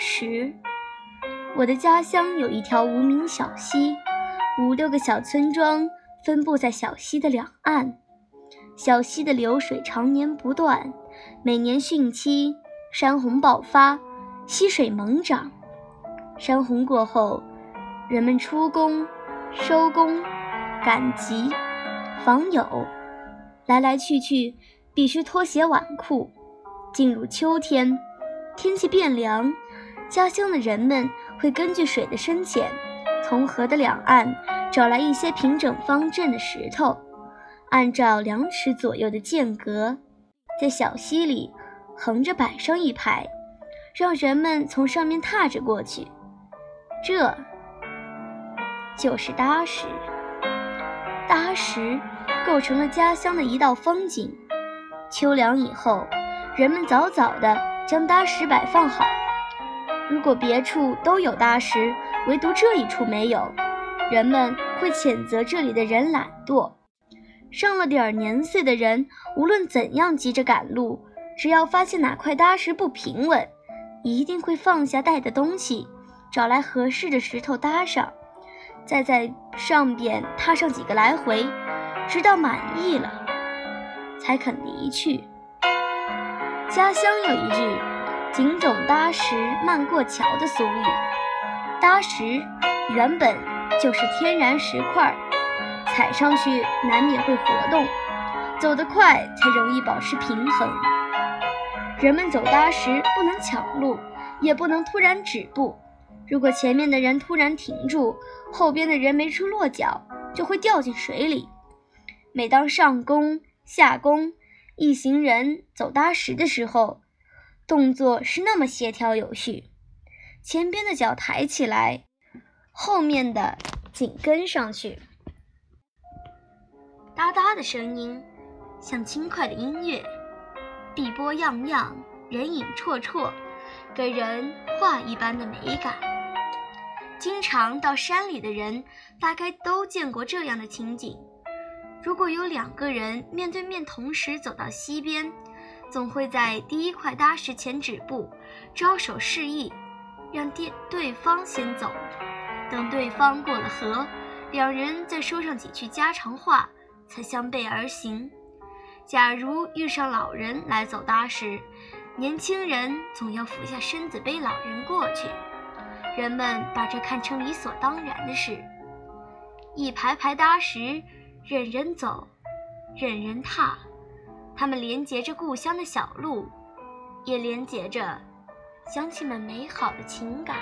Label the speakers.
Speaker 1: 时，我的家乡有一条无名小溪，五六个小村庄分布在小溪的两岸。小溪的流水常年不断，每年汛期，山洪爆发，溪水猛涨。山洪过后，人们出工、收工、赶集、访友，来来去去，必须脱鞋挽裤。进入秋天，天气变凉，家乡的人们会根据水的深浅，从河的两岸找来一些平整方正的石头。按照两尺左右的间隔，在小溪里横着摆上一排，让人们从上面踏着过去。这就是搭石。搭石构成了家乡的一道风景。秋凉以后，人们早早地将搭石摆放好。如果别处都有搭石，唯独这一处没有，人们会谴责这里的人懒惰。上了点儿年岁的人，无论怎样急着赶路，只要发现哪块搭石不平稳，一定会放下带的东西，找来合适的石头搭上，再在上边踏上几个来回，直到满意了，才肯离去。家乡有一句“井种搭石，慢过桥”的俗语，搭石原本就是天然石块。踩上去难免会活动，走得快才容易保持平衡。人们走搭石不能抢路，也不能突然止步。如果前面的人突然停住，后边的人没处落脚，就会掉进水里。每当上弓、下弓，一行人走搭石的时候，动作是那么协调有序，前边的脚抬起来，后面的紧跟上去。哒哒的声音，像轻快的音乐，碧波漾漾，人影绰绰，给人画一般的美感。经常到山里的人，大概都见过这样的情景：如果有两个人面对面同时走到溪边，总会在第一块搭石前止步，招手示意，让对对方先走。等对方过了河，两人再说上几句家常话。才相背而行。假如遇上老人来走搭石，年轻人总要俯下身子背老人过去。人们把这看成理所当然的事。一排排搭石，任人走，任人踏，它们连接着故乡的小路，也连接着乡亲们美好的情感。